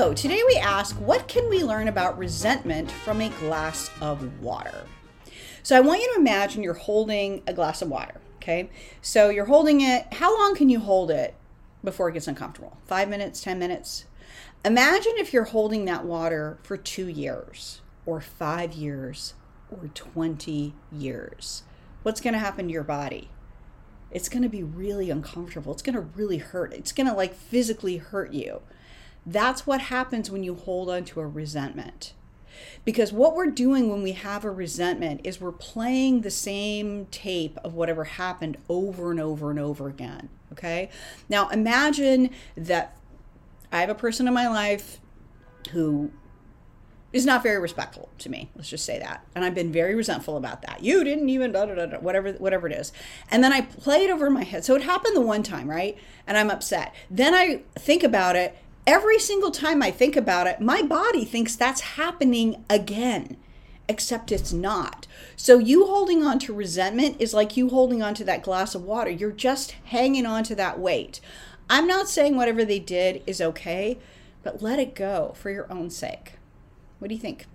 So, today we ask what can we learn about resentment from a glass of water? So, I want you to imagine you're holding a glass of water, okay? So, you're holding it. How long can you hold it before it gets uncomfortable? Five minutes, 10 minutes? Imagine if you're holding that water for two years, or five years, or 20 years. What's to happen to your body? It's to be really uncomfortable. It's to really hurt. It's to like physically hurt you. That's what happens when you hold on to a resentment. Because what we're doing when we have a resentment is we're playing the same tape of whatever happened over and over and over again. Okay. Now imagine that I have a person in my life who is not very respectful to me. Let's just say that. And I've been very resentful about that. You didn't even da, da, da, da, whatever whatever it is. And then I play it over my head. So it happened the one time, right? And I'm upset. Then I think about it every single time I think about it, my body thinks that's happening again, except it's not. So, you holding on to resentment is like you holding on to that glass of water. You're just hanging on to that weight. I'm not saying whatever they did is okay, but let it go for your own sake. What do you think?